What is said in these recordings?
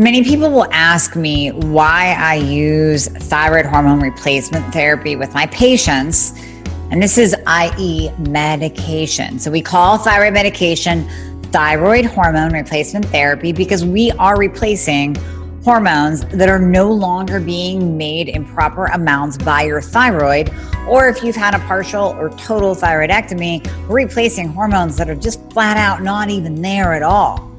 Many people will ask me why I use thyroid hormone replacement therapy with my patients. And this is IE medication. So we call thyroid medication thyroid hormone replacement therapy because we are replacing hormones that are no longer being made in proper amounts by your thyroid. Or if you've had a partial or total thyroidectomy, we're replacing hormones that are just flat out not even there at all.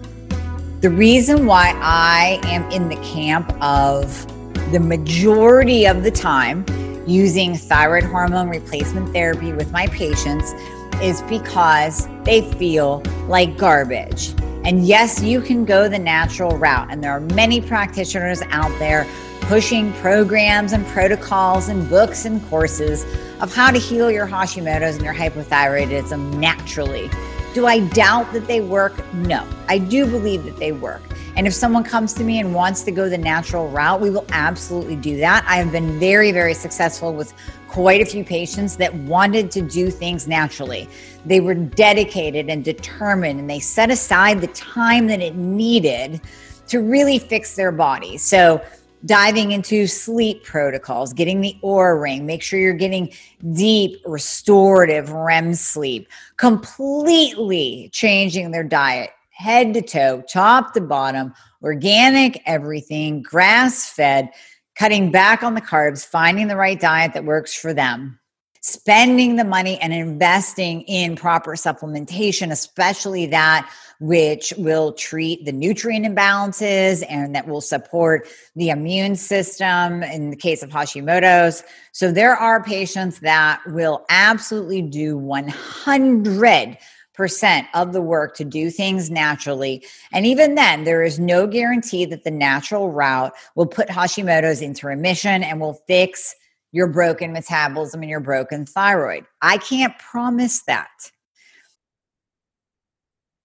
The reason why I am in the camp of the majority of the time using thyroid hormone replacement therapy with my patients is because they feel like garbage. And yes, you can go the natural route. And there are many practitioners out there pushing programs and protocols and books and courses of how to heal your Hashimoto's and your hypothyroidism naturally. Do I doubt that they work? No, I do believe that they work. And if someone comes to me and wants to go the natural route, we will absolutely do that. I have been very, very successful with quite a few patients that wanted to do things naturally. They were dedicated and determined, and they set aside the time that it needed to really fix their body. So, diving into sleep protocols, getting the Oura ring, make sure you're getting deep, restorative REM sleep, completely changing their diet, head to toe, top to bottom, organic everything, grass fed, cutting back on the carbs, finding the right diet that works for them spending the money and investing in proper supplementation, especially that which will treat the nutrient imbalances and that will support the immune system in the case of Hashimoto's. So there are patients that will absolutely do 100 percent of the work to do things naturally. And even then, there is no guarantee that the natural route will put Hashimoto's into remission and will fix your broken metabolism and your broken thyroid. I can't promise that.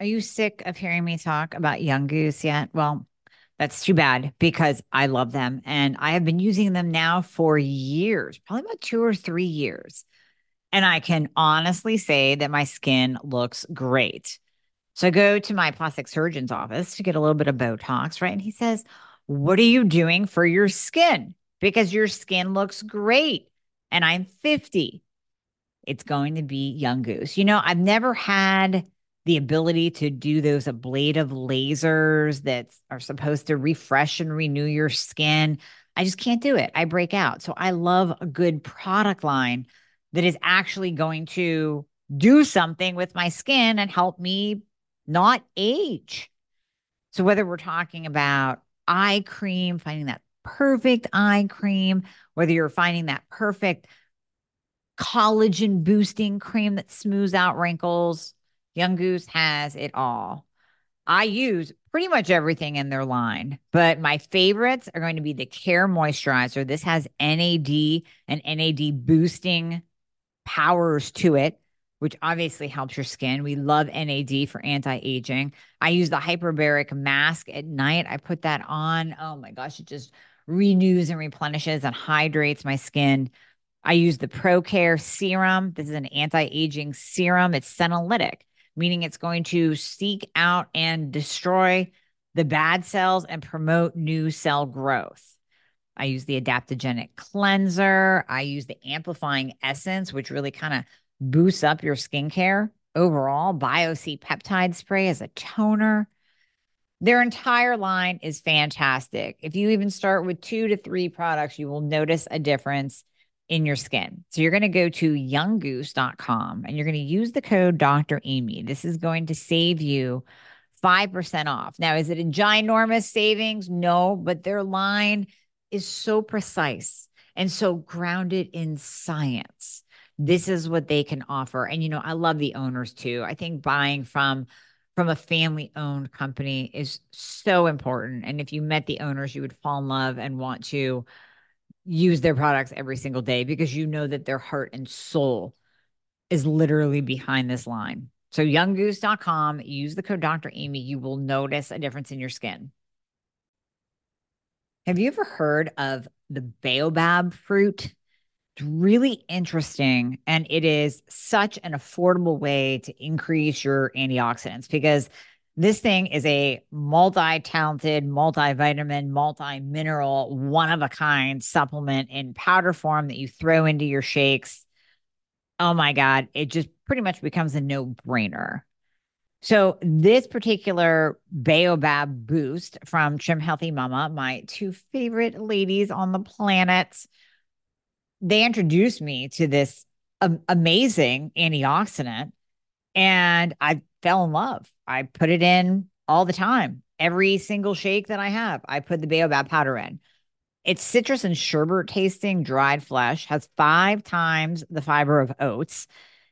Are you sick of hearing me talk about Young Goose yet? Well, that's too bad because I love them and I have been using them now for years, probably about two or three years. And I can honestly say that my skin looks great. So I go to my plastic surgeon's office to get a little bit of Botox, right? And he says, What are you doing for your skin? Because your skin looks great and I'm 50. It's going to be Young Goose. You know, I've never had the ability to do those ablative lasers that are supposed to refresh and renew your skin. I just can't do it. I break out. So I love a good product line that is actually going to do something with my skin and help me not age. So whether we're talking about eye cream, finding that perfect eye cream, whether you're finding that perfect collagen boosting cream that smooths out wrinkles, Young Goose has it all. I use pretty much everything in their line, but my favorites are going to be the Care Moisturizer. This has NAD and NAD boosting powers to it which obviously helps your skin. We love NAD for anti aging. I use the hyperbaric mask at night. I put that on. Oh my gosh, it just renews and replenishes and hydrates my skin. I use the ProCare serum. This is an anti aging serum. It's senolytic, meaning it's going to seek out and destroy the bad cells and promote new cell growth. I use the adaptogenic cleanser. I use the amplifying essence, which really kind of boosts up your skincare overall. BioC peptide spray as a toner. Their entire line is fantastic. If you even start with two to three products, you will notice a difference in your skin. So you're going to go to younggoose.com and you're going to use the code Dr. Amie. This is going to save you 5% off. Now, is it a ginormous savings? No, but their line is so precise and so grounded in science. This is what they can offer. And, you know, I love the owners too. I think buying from from a family owned company is so important. And if you met the owners, you would fall in love and want to use their products every single day because you know that their heart and soul is literally behind this line. So younggoose.com, use the code Dr. Amie, you will notice a difference in your skin. Have you ever heard of the baobab fruit? Really interesting. And it is such an affordable way to increase your antioxidants because This thing is a multi talented, multivitamin, multi mineral, one of a kind supplement in powder form that you throw into your shakes. Oh my God, it just pretty much becomes a no brainer. So, this particular Baobab boost from Trim Healthy Mama, my two favorite ladies on the planet, they introduced me to this um, amazing antioxidant and I fell in love. I put it in all the time. Every single shake that I have, I put the baobab powder in. It's citrus and sherbet tasting dried flesh, has five times the fiber of oats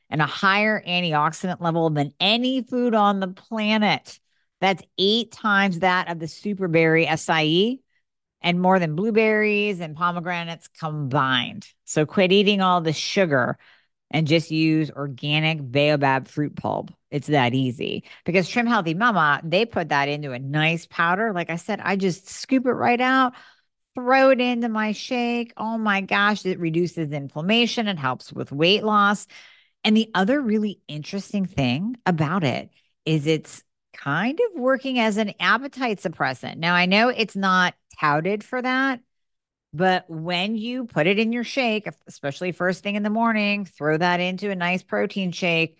and a higher antioxidant level than any food on the planet. That's eight times that of the superberry acai and more than blueberries and pomegranates combined. So quit eating all the sugar and just use organic baobab fruit pulp. It's that easy because Trim Healthy Mama, they put that into a nice powder. Like I said, I just scoop it right out, throw it into my shake. Oh my gosh, it reduces inflammation and helps with weight loss. And the other really interesting thing about it is it's kind of working as an appetite suppressant. Now, I know it's not touted for that, but when you put it in your shake, especially first thing in the morning, throw that into a nice protein shake,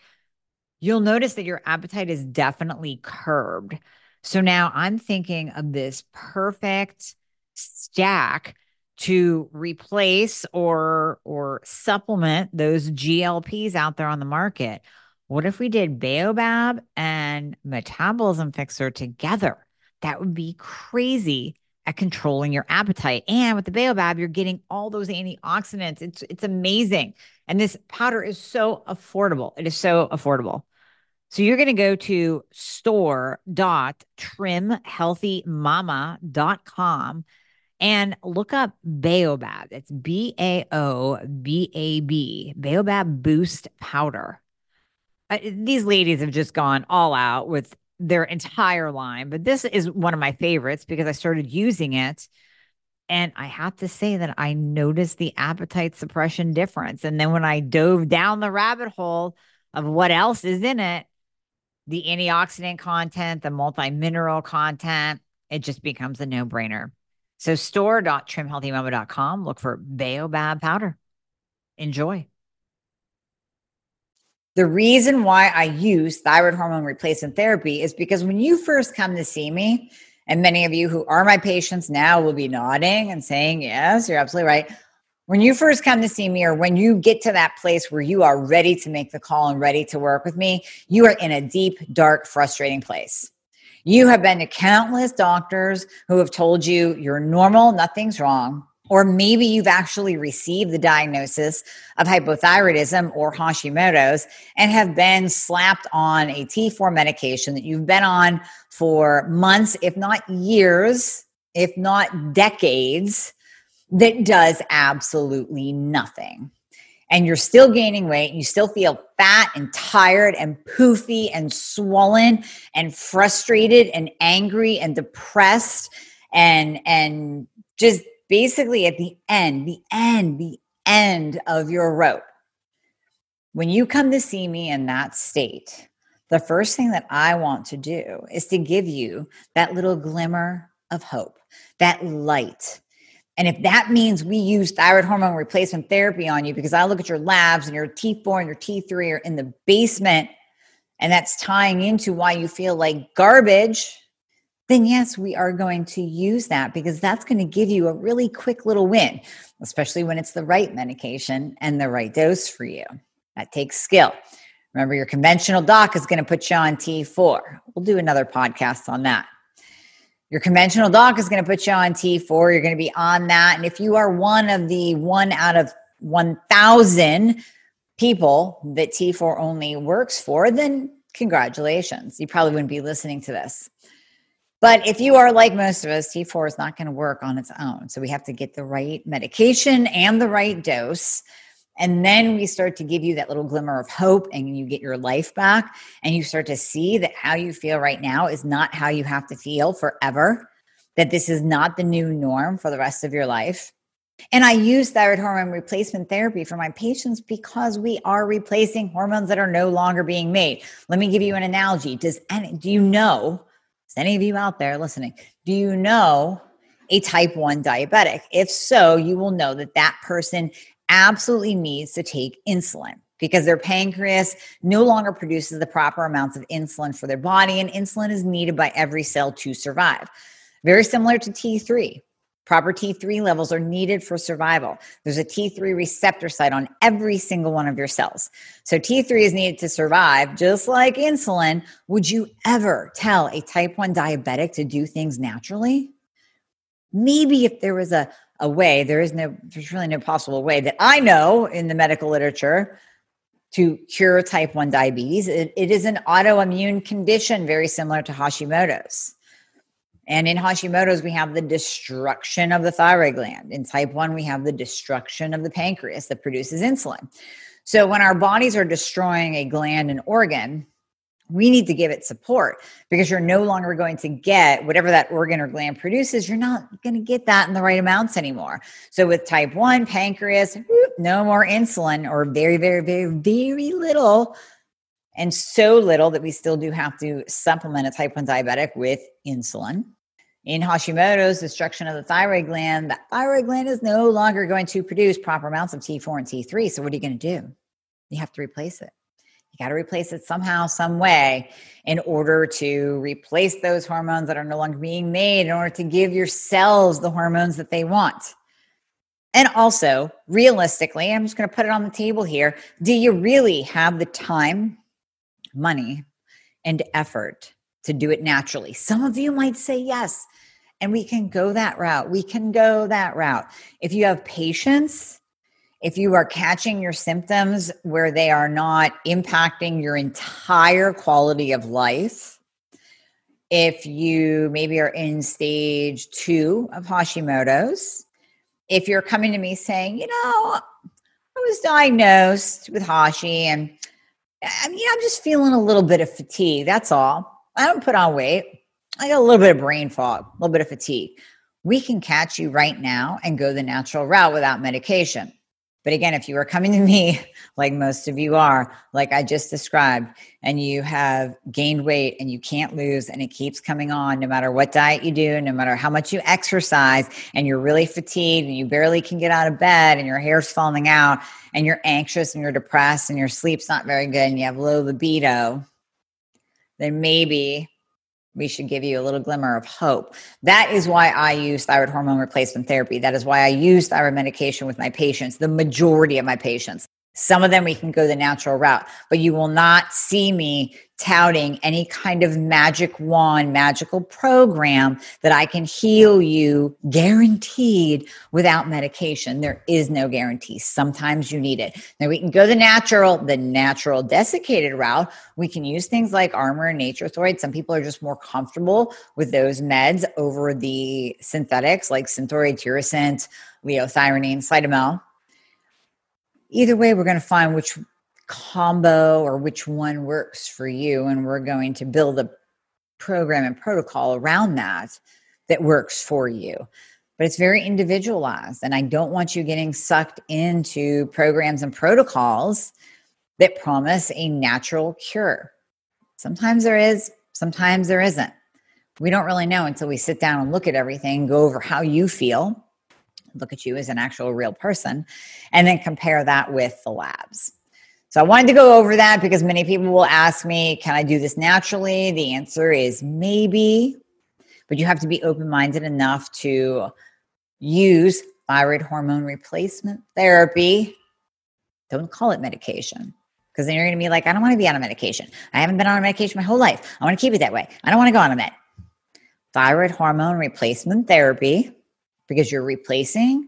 you'll notice that your appetite is definitely curbed. So now I'm thinking of this perfect stack to replace or or supplement those GLPs out there on the market. What if we did Baobab and Metabolism Fixxr together? That would be crazy at controlling your appetite. And with the baobab, you're getting all those antioxidants. It's it's amazing. And this powder is so affordable. It is so affordable. So you're going to go to store.trimhealthymama.com and look up Baobab. It's B A O B A B, Baobab Boost Powder. These ladies have just gone all out with their entire line, but this is one of my favorites because I started using it. And I have to say that I noticed the appetite suppression difference. And then when I dove down the rabbit hole of what else is in it, the antioxidant content, the multi mineral content, it just becomes a no brainer. So store.trimhealthymama.com, look for Baobab powder. Enjoy. The reason why I use thyroid hormone replacement therapy is because when you first come to see me, and many of you who are my patients now will be nodding and saying, Yes, you're absolutely right. When you first come to see me, or when you get to that place where you are ready to make the call and ready to work with me, you are in a deep, dark, frustrating place. You have been to countless doctors who have told you you're normal, nothing's wrong. Or maybe you've actually received the diagnosis of hypothyroidism or Hashimoto's and have been slapped on a T4 medication that you've been on for months, if not years, if not decades, that does absolutely nothing. And you're still gaining weight, and you still feel fat and tired and poofy and swollen and frustrated and angry and depressed and and just basically at the end, the end, the end of your rope. When you come to see me in that state, the first thing that I want to do is to give you that little glimmer of hope, that light. And if that means we use thyroid hormone replacement therapy on you, because I look at your labs and your T4 and your T3 are in the basement, and that's tying into why you feel like garbage, then yes, we are going to use that because that's going to give you a really quick little win, especially when it's the right medication and the right dose for you. That takes skill. Remember, your conventional doc is going to put you on T4. We'll do another podcast on that. Your conventional doc is going to put you on T4. You're going to be on that. And if you are one of the one out of 1,000 people that T4 only works for, then congratulations. You probably wouldn't be listening to this. But if you are like most of us, T4 is not going to work on its own. So we have to get the right medication and the right dose. And then we start to give you that little glimmer of hope and you get your life back. And you start to see that how you feel right now is not how you have to feel forever, that this is not the new norm for the rest of your life. And I use thyroid hormone replacement therapy for my patients because we are replacing hormones that are no longer being made. Let me give you an analogy. Does any, do you know, any of you out there listening, do you know a type 1 diabetic? If so, you will know that that person absolutely needs to take insulin because their pancreas no longer produces the proper amounts of insulin for their body, and insulin is needed by every cell to survive. Very similar to T3. Proper T3 levels are needed for survival. There's a T3 receptor site on every single one of your cells. So T3 is needed to survive, just like insulin. Would you ever tell a type 1 diabetic to do things naturally? Maybe if there was a, a way, there is no, there's really no possible way that I know in the medical literature to cure type 1 diabetes. it, it is an autoimmune condition very similar to Hashimoto's. And in Hashimoto's, we have the destruction of the thyroid gland. In type 1, we have the destruction of the pancreas that produces insulin. So when our bodies are destroying a gland and organ, we need to give it support because you're no longer going to get whatever that organ or gland produces. You're not going to get that in the right amounts anymore. So with type 1, pancreas, no more insulin or very, very, very, very little and so little that we still do have to supplement a type 1 diabetic with insulin. In Hashimoto's destruction of the thyroid gland, that thyroid gland is no longer going to produce proper amounts of T4 and T3. So, what are you going to do? You have to replace it. You got to replace it somehow, some way, in order to replace those hormones that are no longer being made, in order to give your cells the hormones that they want. And also, realistically, I'm just going to put it on the table here. Do you really have the time, money, and effort to do it naturally? Some of you might say yes. And we can go that route. We can go that route. If you have patience, if you are catching your symptoms where they are not impacting your entire quality of life, if you maybe are in stage two of Hashimoto's, if you're coming to me saying, you know, I was diagnosed with Hashi and I mean, I'm just feeling a little bit of fatigue. That's all. I don't put on weight. I got a little bit of brain fog, a little bit of fatigue. We can catch you right now and go the natural route without medication. But again, if you are coming to me, like most of you are, like I just described, and you have gained weight and you can't lose and it keeps coming on no matter what diet you do, no matter how much you exercise, and you're really fatigued and you barely can get out of bed and your hair's falling out and you're anxious and you're depressed and your sleep's not very good and you have low libido, then maybe we should give you a little glimmer of hope. That is why I use thyroid hormone replacement therapy. That is why I use thyroid medication with my patients, the majority of my patients. Some of them we can go the natural route, but you will not see me touting any kind of magic wand, magical program that I can heal you guaranteed without medication. There is no guarantee. Sometimes you need it. Now we can go the natural, the natural desiccated route. We can use things like Armour and Nature-Throid. Some people are just more comfortable with those meds over the synthetics like Synthroid, Tirosint, Liothyronine, Cytomel either way, we're going to find which combo or which one works for you. And we're going to build a program and protocol around that that works for you. But it's very individualized. And I don't want you getting sucked into programs and protocols that promise a natural cure. Sometimes there is, sometimes there isn't. We don't really know until we sit down and look at everything, go over how you feel, look at you as an actual real person, and then compare that with the labs. So I wanted to go over that because many people will ask me, can I do this naturally? The answer is maybe, but you have to be open minded enough to use thyroid hormone replacement therapy. Don't call it medication because then you're going to be like, I don't want to be on a medication. I haven't been on a medication my whole life. I want to keep it that way. I don't want to go on a med. Thyroid hormone replacement therapy because you're replacing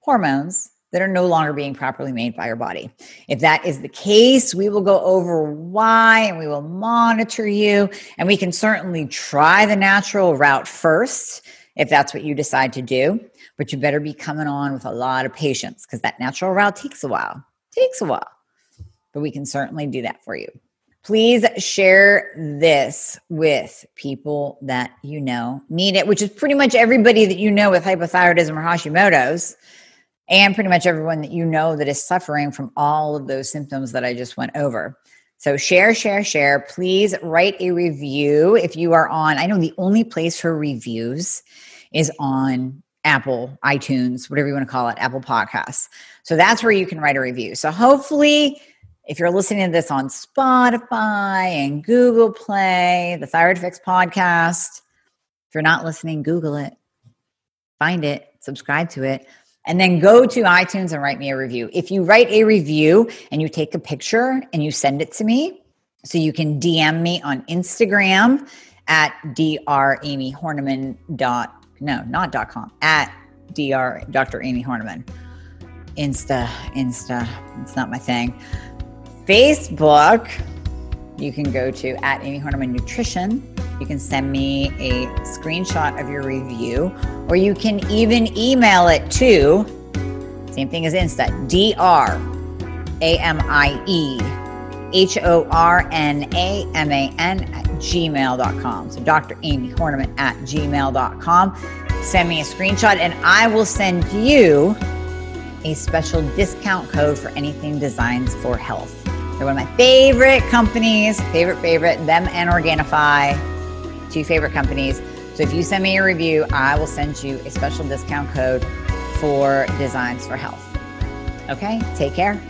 hormones that are no longer being properly made by your body. If that is the case, we will go over why and we will monitor you. And we can certainly try the natural route first if that's what you decide to do. But you better be coming on with a lot of patience because that natural route takes a while. Takes a while. But we can certainly do that for you. Please share this with people that you know need it, which is pretty much everybody that you know with hypothyroidism or Hashimoto's and pretty much everyone that you know that is suffering from all of those symptoms that I just went over. So share, share, share. Please write a review if you are on. I know the only place for reviews is on Apple, iTunes, whatever you want to call it, Apple Podcasts. So that's where you can write a review. So hopefully, if you're listening to this on Spotify and Google Play, the Thyroid Fix podcast, if you're not listening, Google it, find it, subscribe to it and then go to iTunes and write me a review. If you write a review and you take a picture and you send it to me, so you can DM me on Instagram at dr amie hornaman dot no not dot com at dr dr amie Hornaman. insta insta it's not my thing facebook you can go to at amie hornaman nutrition you can send me a screenshot of your review, or you can even email it to same thing as Insta, D R A M I E H O R N A M A N at gmail.com. So Dr. Amie Hornaman at gmail.com. Send me a screenshot and I will send you a special discount code for anything Designs for Health. They're one of my favorite companies, favorite, favorite, them and Organifi two favorite companies. So if you send me a review, I will send you a special discount code for Designs for Health. Okay, take care.